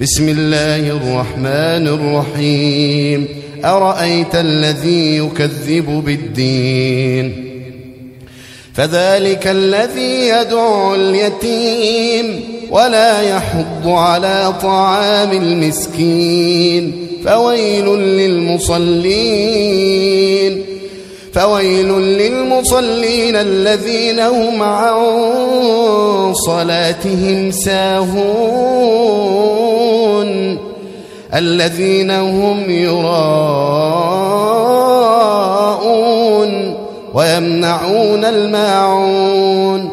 بسم الله الرحمن الرحيم. أرأيت الذي يكذب بالدين؟ فذلك الذي يدعو اليتيم ولا يحض على طعام المسكين. فويل للمصلين. فويل للمصلين الذين هم عن صلاتهم ساهون. الذين هم يراءون ويمنعون الماعون